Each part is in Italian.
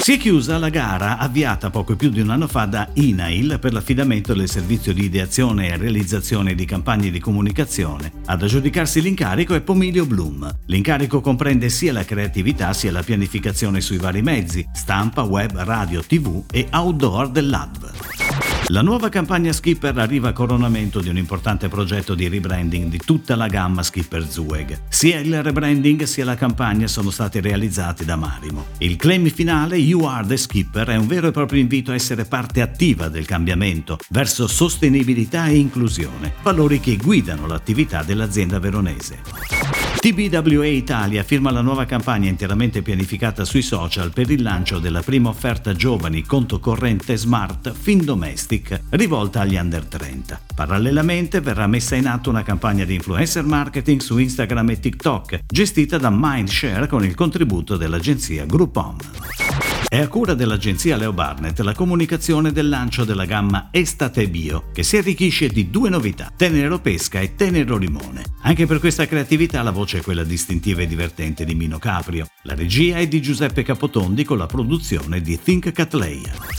Si è chiusa la gara avviata poco più di un anno fa da INAIL per l'affidamento del servizio di ideazione e realizzazione di campagne di comunicazione. Ad aggiudicarsi l'incarico è Pomilio Bloom. L'incarico comprende sia la creatività sia la pianificazione sui vari mezzi, stampa, web, radio, tv e outdoor dell'ADV. La nuova campagna Skipper arriva a coronamento di un importante progetto di rebranding di tutta la gamma Skipper Zueg. Sia il rebranding sia la campagna sono stati realizzati da Marimo. Il claim finale You Are the Skipper è un vero e proprio invito a essere parte attiva del cambiamento verso sostenibilità e inclusione, valori che guidano l'attività dell'azienda veronese. TBWA Italia firma la nuova campagna interamente pianificata sui social per il lancio della prima offerta giovani conto corrente smart Fin Domestic rivolta agli under 30. Parallelamente verrà messa in atto una campagna di influencer marketing su Instagram e TikTok gestita da Mindshare con il contributo dell'agenzia Groupon. È a cura dell'agenzia Leo Barnett la comunicazione del lancio della gamma Estate Bio, che si arricchisce di due novità, Tenero Pesca e Tenero Limone. Anche per questa creatività la voce è quella distintiva e divertente di Mino Caprio. La regia è di Giuseppe Capotondi con la produzione di Think Catleya.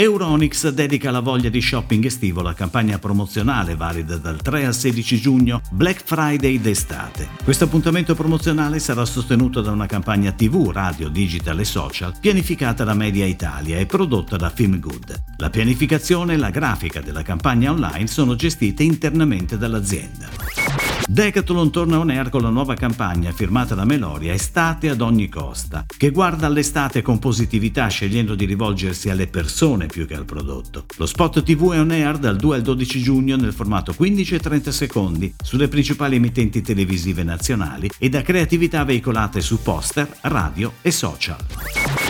Euronix dedica la voglia di shopping estivo alla campagna promozionale valida dal 3 al 16 giugno Black Friday d'estate. Questo appuntamento promozionale sarà sostenuto da una campagna TV, radio, digital e social pianificata da Media Italia e prodotta da Film Good. La pianificazione e la grafica della campagna online sono gestite internamente dall'azienda. Decathlon torna on air con la nuova campagna firmata da Meloria Estate ad ogni costa, che guarda all'estate con positività scegliendo di rivolgersi alle persone più che al prodotto. Lo spot TV è on air dal 2 al 12 giugno nel formato 15 e 30 secondi sulle principali emittenti televisive nazionali e da creatività veicolate su poster, radio e social.